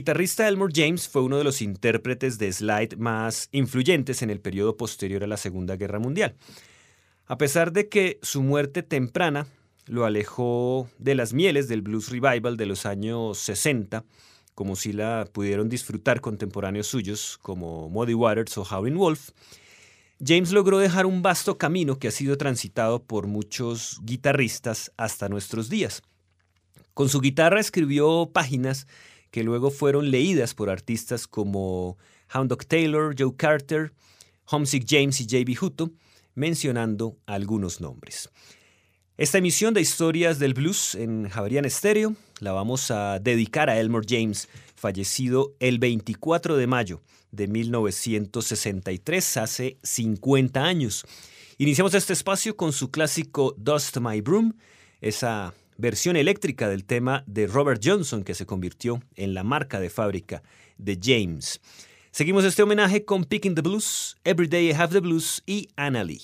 Guitarrista Elmore James fue uno de los intérpretes de slide más influyentes en el periodo posterior a la Segunda Guerra Mundial. A pesar de que su muerte temprana lo alejó de las mieles del blues revival de los años 60, como si la pudieron disfrutar contemporáneos suyos como Muddy Waters o Howlin' Wolf, James logró dejar un vasto camino que ha sido transitado por muchos guitarristas hasta nuestros días. Con su guitarra escribió páginas que luego fueron leídas por artistas como Hound Dog Taylor, Joe Carter, Homesick James y J.B. Hutto, mencionando algunos nombres. Esta emisión de Historias del Blues en Javerian Stereo la vamos a dedicar a Elmore James, fallecido el 24 de mayo de 1963, hace 50 años. Iniciamos este espacio con su clásico Dust My Broom, esa versión eléctrica del tema de Robert Johnson que se convirtió en la marca de fábrica de James. Seguimos este homenaje con Picking the Blues, Every Day I Have the Blues y Anna Lee.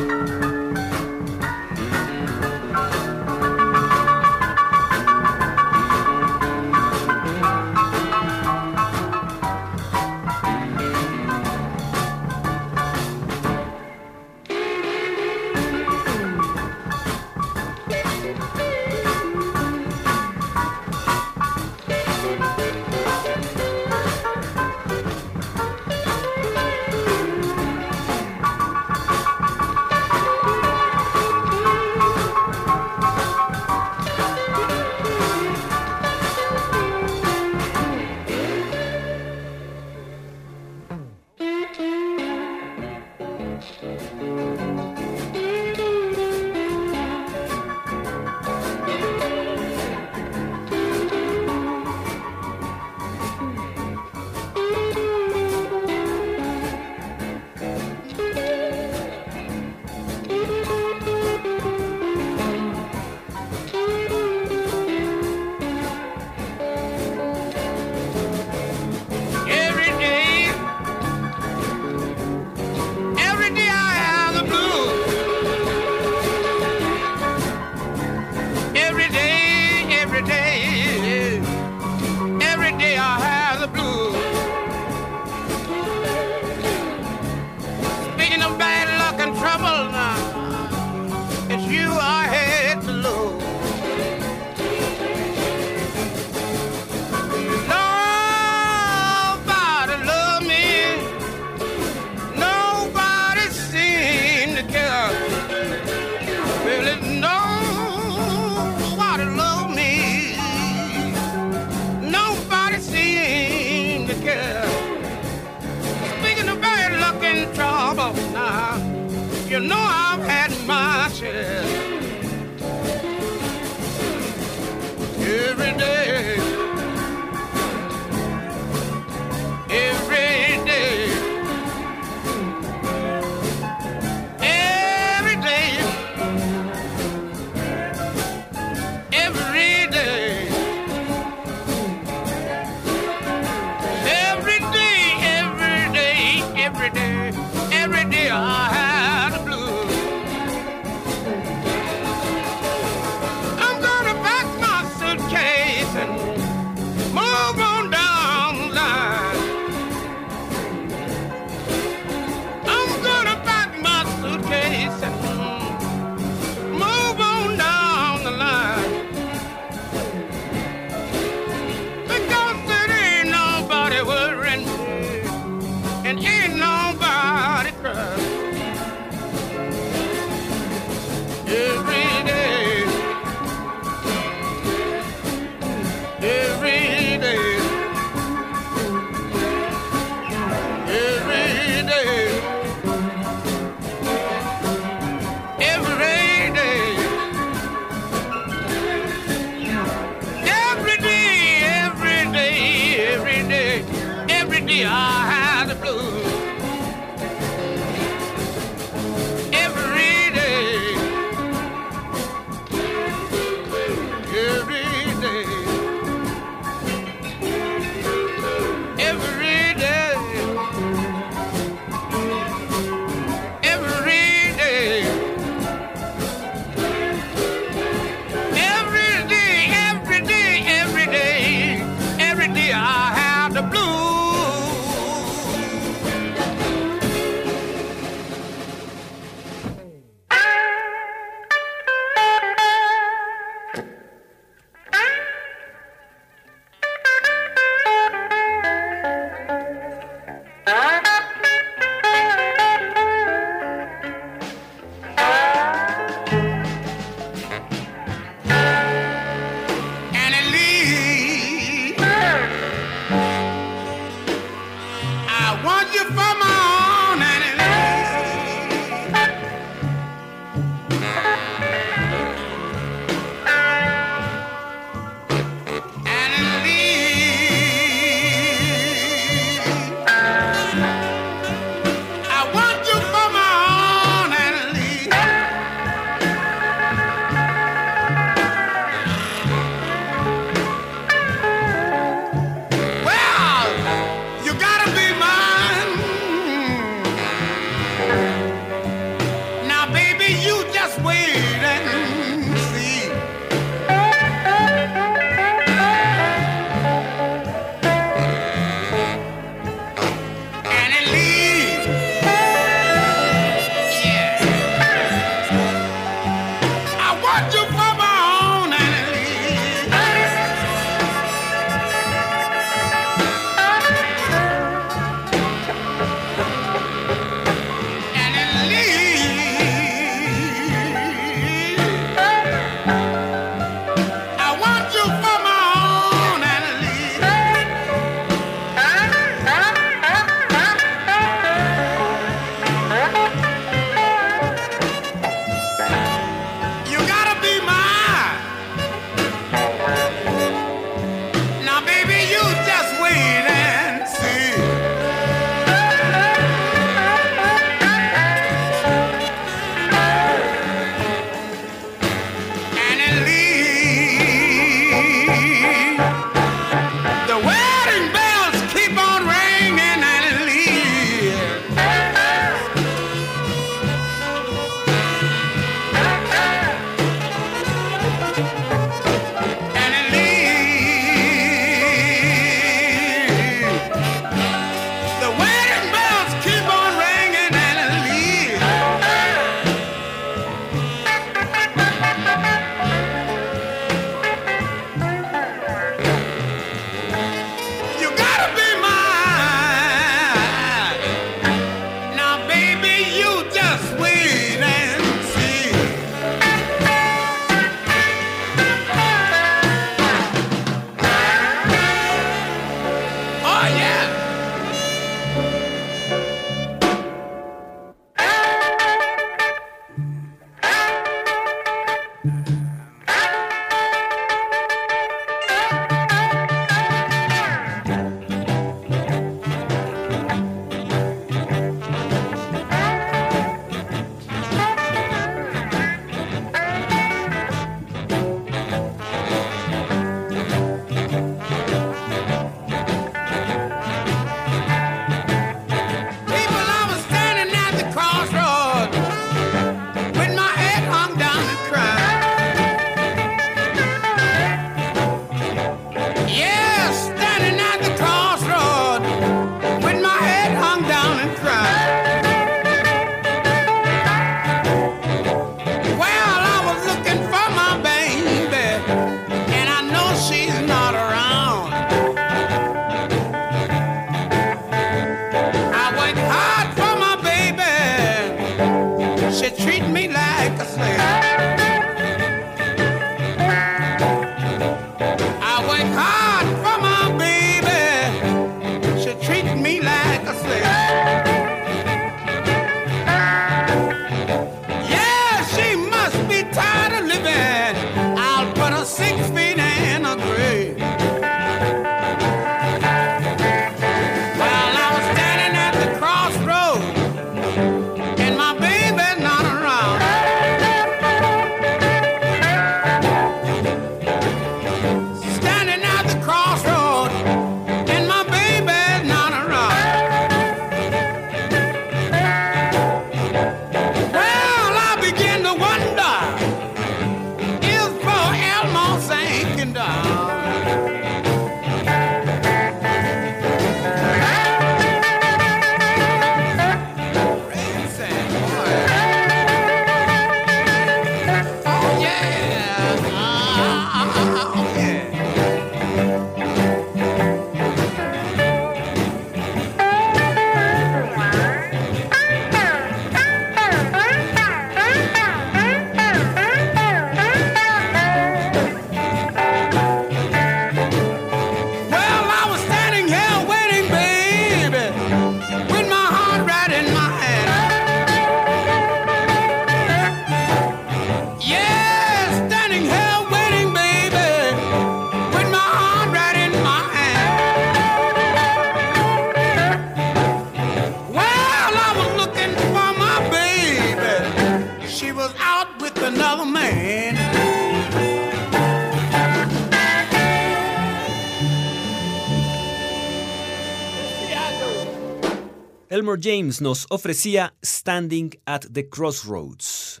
Elmore James nos ofrecía Standing at the Crossroads.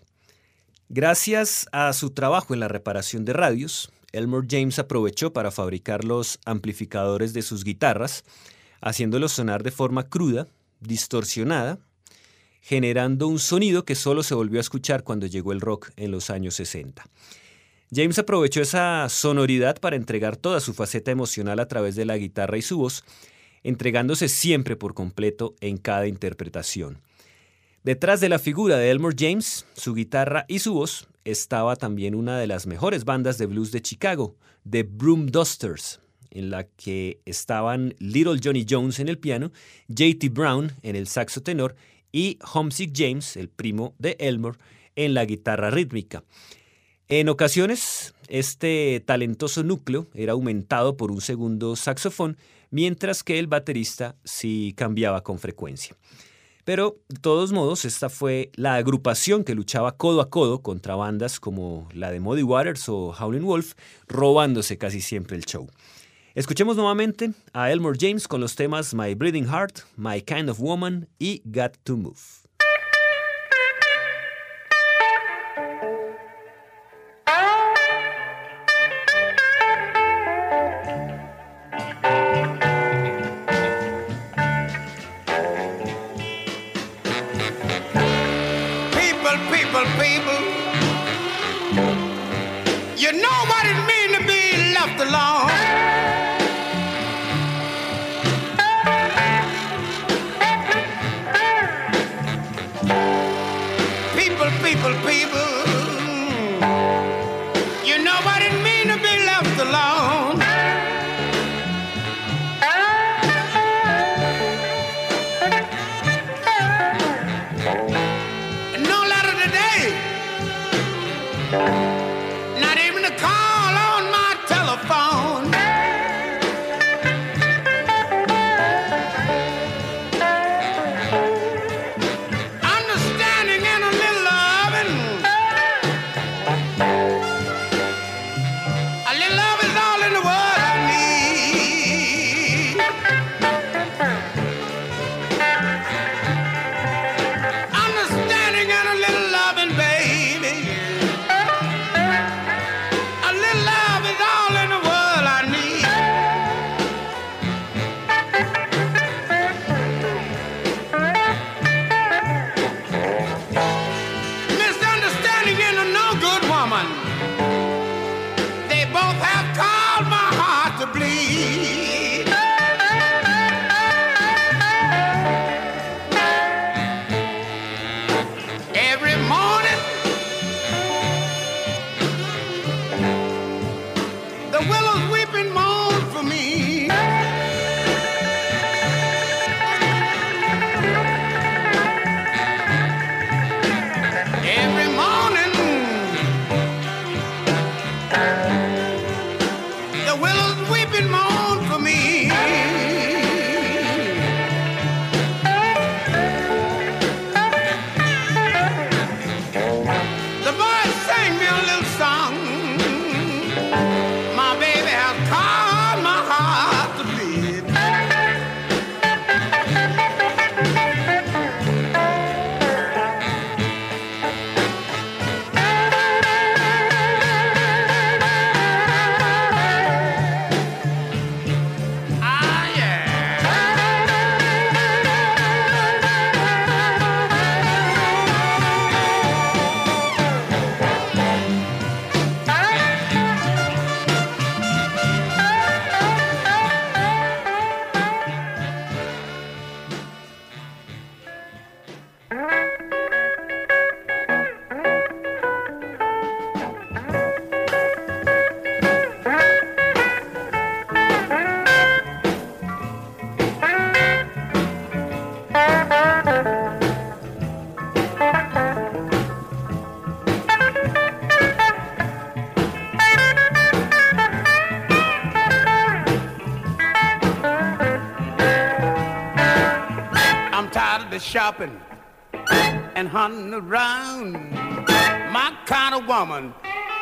Gracias a su trabajo en la reparación de radios, Elmore James aprovechó para fabricar los amplificadores de sus guitarras, haciéndolos sonar de forma cruda, distorsionada, generando un sonido que solo se volvió a escuchar cuando llegó el rock en los años 60. James aprovechó esa sonoridad para entregar toda su faceta emocional a través de la guitarra y su voz, entregándose siempre por completo en cada interpretación. Detrás de la figura de Elmore James, su guitarra y su voz, estaba también una de las mejores bandas de blues de Chicago, The Broom Dusters, en la que estaban Little Johnny Jones en el piano, JT Brown en el saxo tenor y Homesick James, el primo de Elmore, en la guitarra rítmica. En ocasiones, este talentoso núcleo era aumentado por un segundo saxofón, mientras que el baterista sí cambiaba con frecuencia. Pero, de todos modos, esta fue la agrupación que luchaba codo a codo contra bandas como la de Muddy Waters o Howlin' Wolf, robándose casi siempre el show. Escuchemos nuevamente a Elmore James con los temas My Breathing Heart, My Kind of Woman y Got to Move. people. to shopping and hunting around. My kind of woman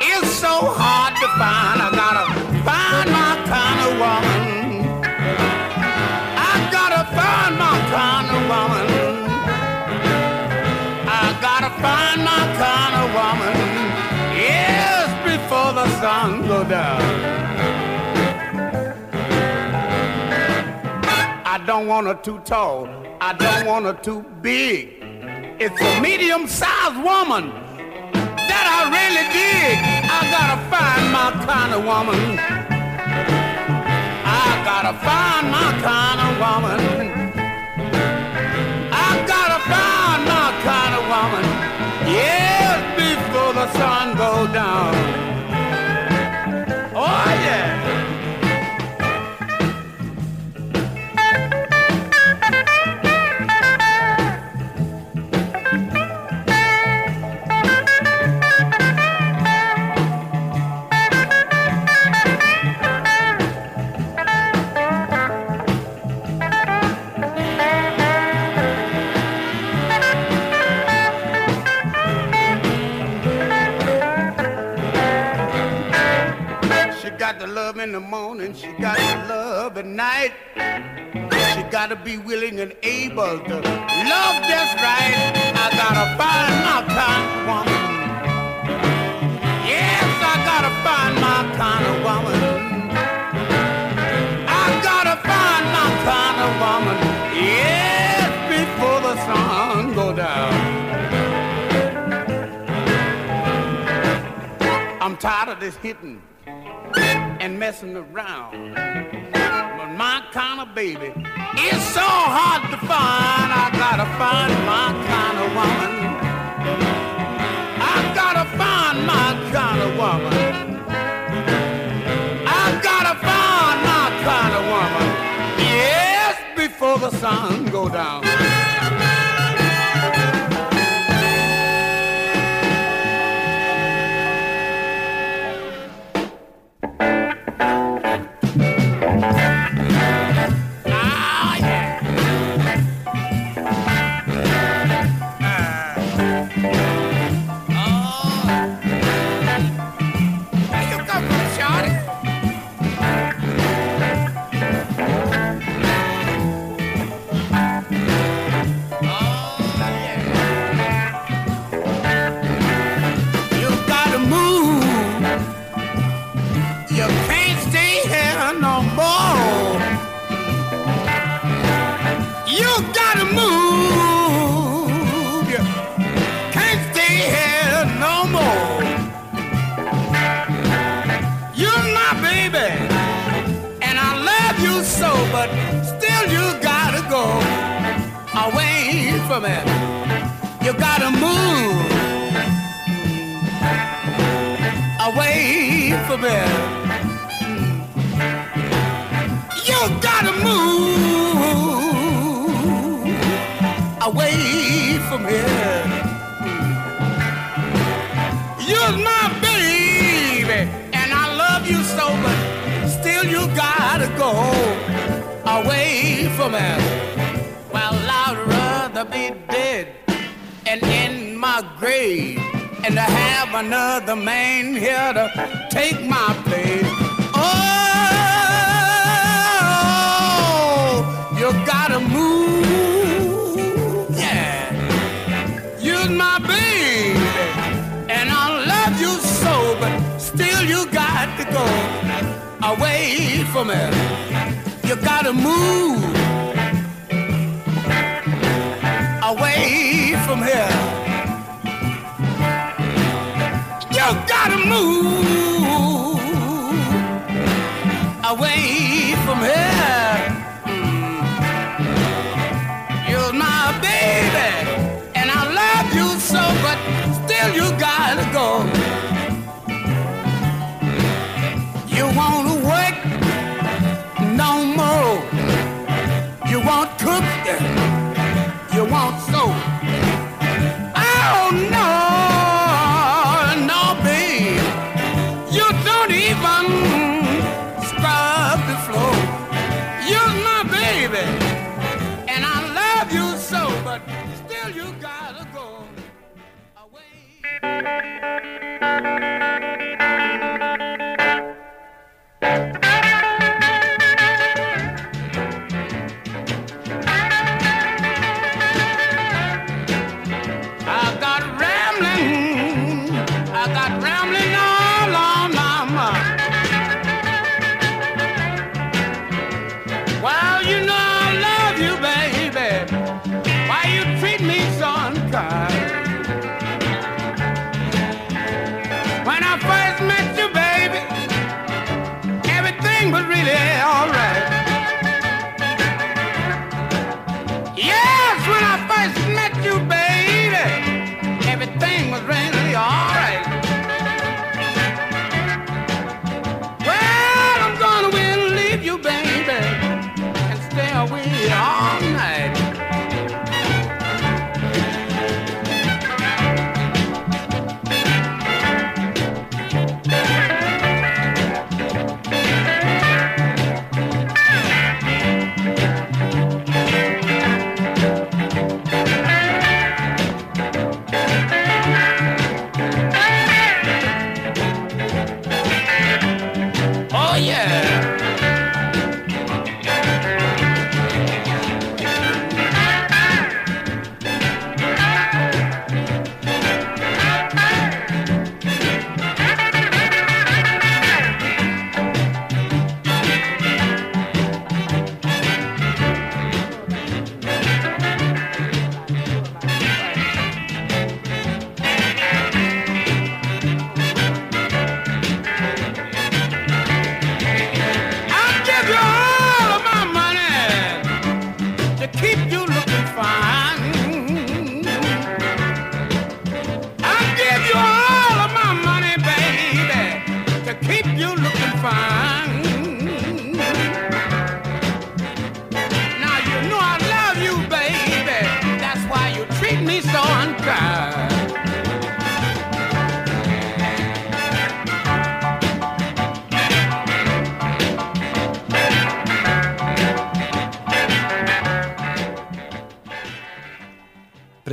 is so hard to find. I gotta find my kind of woman. I gotta find my kind of woman. I gotta find my kind of woman. Yes, before the sun goes down. Don't want her too tall. I don't want her too big. It's a medium-sized woman that I really dig. I gotta find my kind of woman. I gotta find my kind of woman. I gotta find my kind of woman. Yes, before the sun goes down. In the morning, she got to love at night. She gotta be willing and able to love just right. I gotta find my kind of woman. Yes, I gotta find my kind of woman. I gotta find my kind of woman. Yes, before the sun go down. I'm tired of this hitting and messing around. But my kind of baby is so hard to find. I gotta find my kind of woman. I gotta find my kind of woman. I gotta find my kind of woman. Yes, before the sun go down. Gotta move, yeah. You're my baby, and I love you so, but still you got to go away from it. You gotta move away from here. You gotta move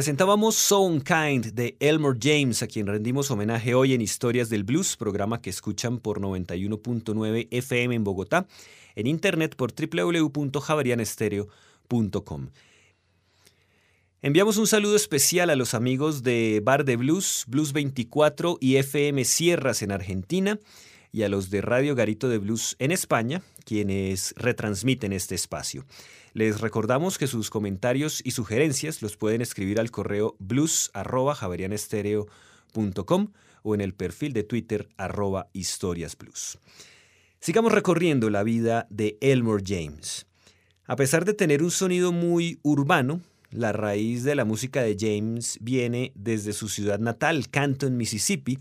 Presentábamos So Unkind de Elmore James, a quien rendimos homenaje hoy en Historias del Blues, programa que escuchan por 91.9 FM en Bogotá, en internet por www.javarianestereo.com. Enviamos un saludo especial a los amigos de Bar de Blues, Blues 24 y FM Sierras en Argentina, y a los de Radio Garito de Blues en España, quienes retransmiten este espacio. Les recordamos que sus comentarios y sugerencias los pueden escribir al correo blues.javerianestereo.com o en el perfil de Twitter arroba historiasblues. Sigamos recorriendo la vida de Elmore James. A pesar de tener un sonido muy urbano, la raíz de la música de James viene desde su ciudad natal, Canton, Mississippi,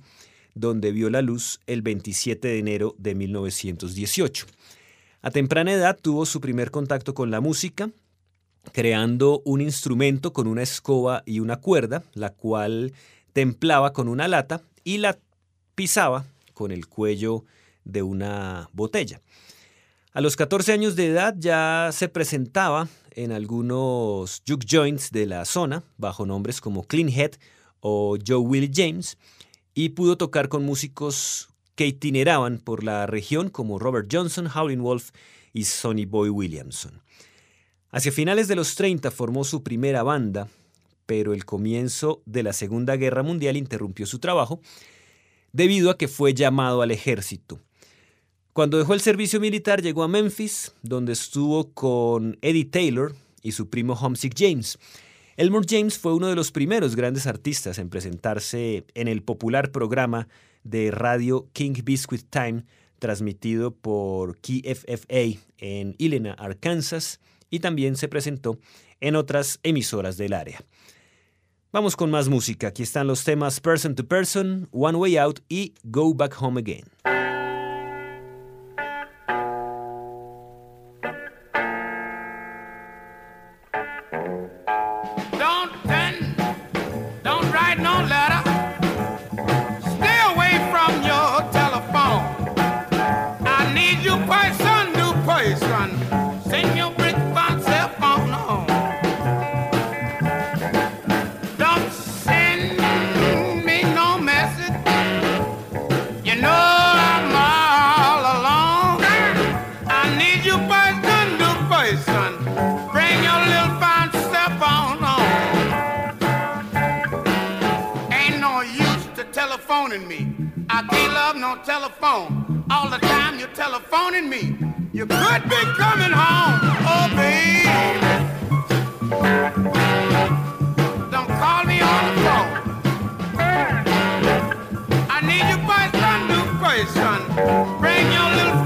donde vio la luz el 27 de enero de 1918. A temprana edad tuvo su primer contacto con la música, creando un instrumento con una escoba y una cuerda, la cual templaba con una lata y la pisaba con el cuello de una botella. A los 14 años de edad ya se presentaba en algunos juke joints de la zona, bajo nombres como Clean Head o Joe Willie James, y pudo tocar con músicos que itineraban por la región como Robert Johnson, Howlin' Wolf y Sonny Boy Williamson. Hacia finales de los 30 formó su primera banda, pero el comienzo de la Segunda Guerra Mundial interrumpió su trabajo debido a que fue llamado al ejército. Cuando dejó el servicio militar llegó a Memphis, donde estuvo con Eddie Taylor y su primo Homesick James. Elmore James fue uno de los primeros grandes artistas en presentarse en el popular programa de radio King Biscuit Time, transmitido por KFFA en Helena, Arkansas, y también se presentó en otras emisoras del área. Vamos con más música. Aquí están los temas Person to Person, One Way Out y Go Back Home Again. Telephoning me. I can't love no telephone. All the time you're telephoning me. You could be coming home, oh baby. Don't call me on the phone. I need you by some new person. Bring your little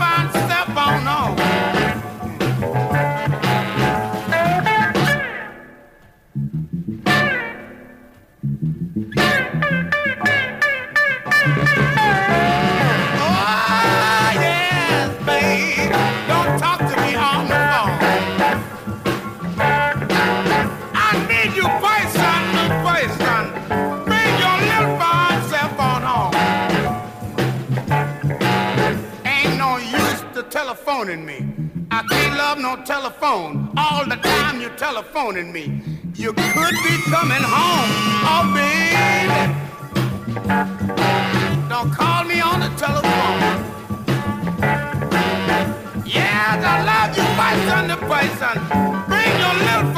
telephone all the time you're telephoning me. You could be coming home, oh baby. Don't call me on the telephone. Yes, I love you, bison to bison. Bring your little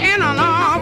in an arm.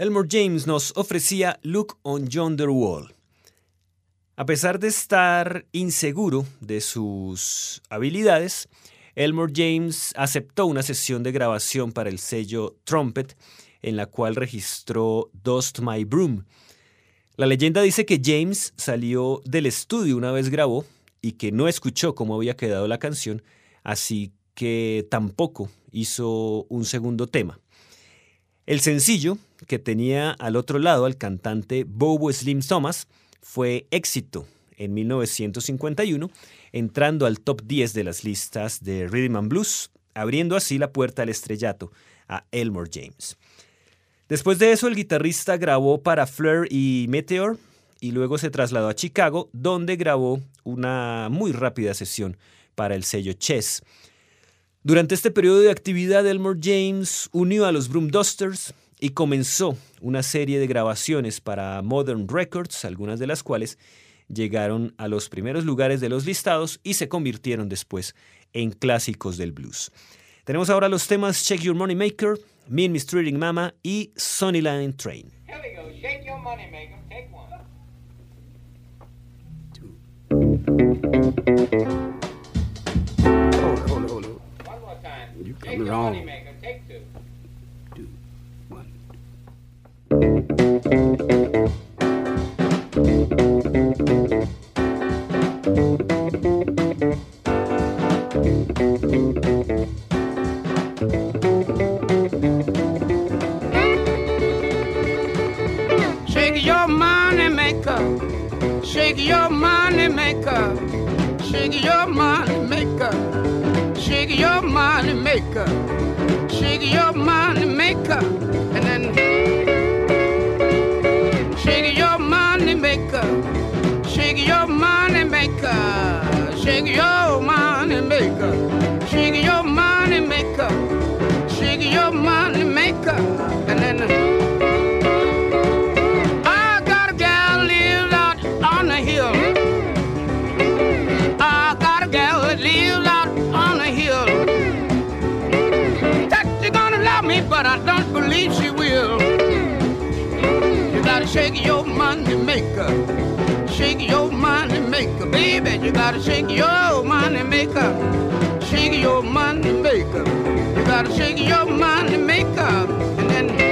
Elmore James nos ofrecía Look on Yonder Wall. A pesar de estar inseguro de sus habilidades, Elmore James aceptó una sesión de grabación para el sello Trumpet, en la cual registró Dust My Broom. La leyenda dice que James salió del estudio una vez grabó y que no escuchó cómo había quedado la canción, así que tampoco hizo un segundo tema. El sencillo, que tenía al otro lado al cantante Bobo Slim Thomas, fue éxito en 1951, entrando al top 10 de las listas de Rhythm and Blues, abriendo así la puerta al estrellato a Elmore James. Después de eso, el guitarrista grabó para Fleur y Meteor y luego se trasladó a Chicago, donde grabó una muy rápida sesión para el sello Chess. Durante este periodo de actividad, Elmore James unió a los Broom Dusters y comenzó una serie de grabaciones para Modern Records, algunas de las cuales llegaron a los primeros lugares de los listados y se convirtieron después en clásicos del blues. Tenemos ahora los temas Check Your Money Maker, Mean Mistreating Mama y Sunnyline Train. Here we go. Shake your money maker. Take one. Hold it, hold it, hold it. One more time. You Shake coming your wrong. money maker. Take two. Two, Shake your money maker. Shake your money maker. Maker. Shake your money maker. Shake your money maker. Shake your money maker. Shake your money maker. Shake your money maker. Shake your money maker, baby. You gotta shake your money maker. Shake your money maker. You gotta shake your money maker. And then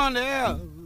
around the air.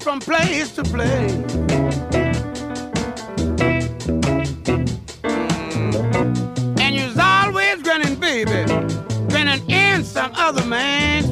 From place to place. Mm. And you's always grinning, baby, grinning in some other man's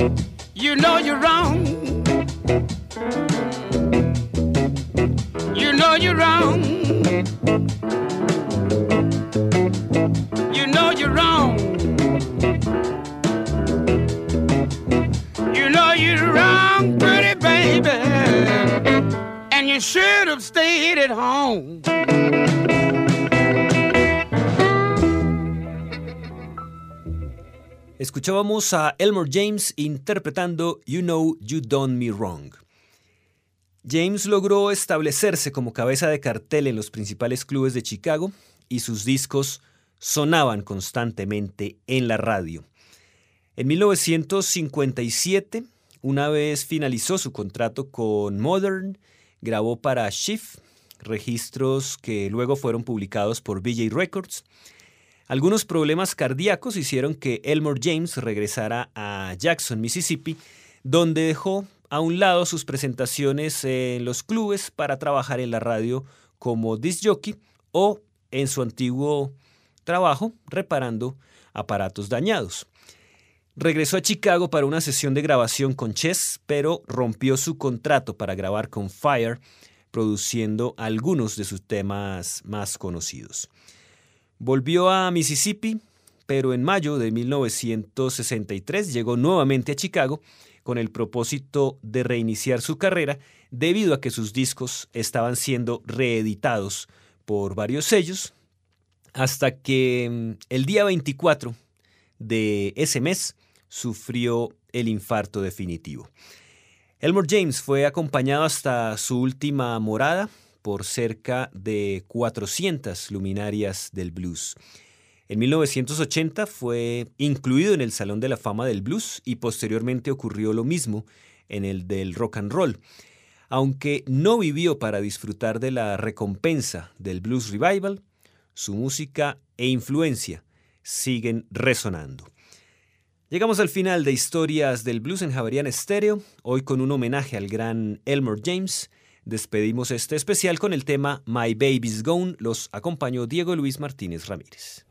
You know you're wrong. You know you're wrong. You know you're wrong. You know you're wrong, pretty baby. And you should have stayed at home. Escuchábamos a Elmore James interpretando You Know You Done Me Wrong. James logró establecerse como cabeza de cartel en los principales clubes de Chicago y sus discos sonaban constantemente en la radio. En 1957, una vez finalizó su contrato con Modern, grabó para Schiff, registros que luego fueron publicados por BJ Records. Algunos problemas cardíacos hicieron que Elmore James regresara a Jackson, Mississippi, donde dejó a un lado sus presentaciones en los clubes para trabajar en la radio como disc jockey o en su antiguo trabajo reparando aparatos dañados. Regresó a Chicago para una sesión de grabación con Chess, pero rompió su contrato para grabar con Fire, produciendo algunos de sus temas más conocidos. Volvió a Mississippi, pero en mayo de 1963 llegó nuevamente a Chicago con el propósito de reiniciar su carrera debido a que sus discos estaban siendo reeditados por varios sellos, hasta que mm, el día 24 de ese mes sufrió el infarto definitivo. Elmore James fue acompañado hasta su última morada por cerca de 400 luminarias del blues. En 1980 fue incluido en el Salón de la Fama del Blues y posteriormente ocurrió lo mismo en el del rock and roll. Aunque no vivió para disfrutar de la recompensa del Blues Revival, su música e influencia siguen resonando. Llegamos al final de Historias del Blues en Javerian Estéreo, hoy con un homenaje al gran Elmore James. Despedimos este especial con el tema My Baby's Gone. Los acompañó Diego Luis Martínez Ramírez.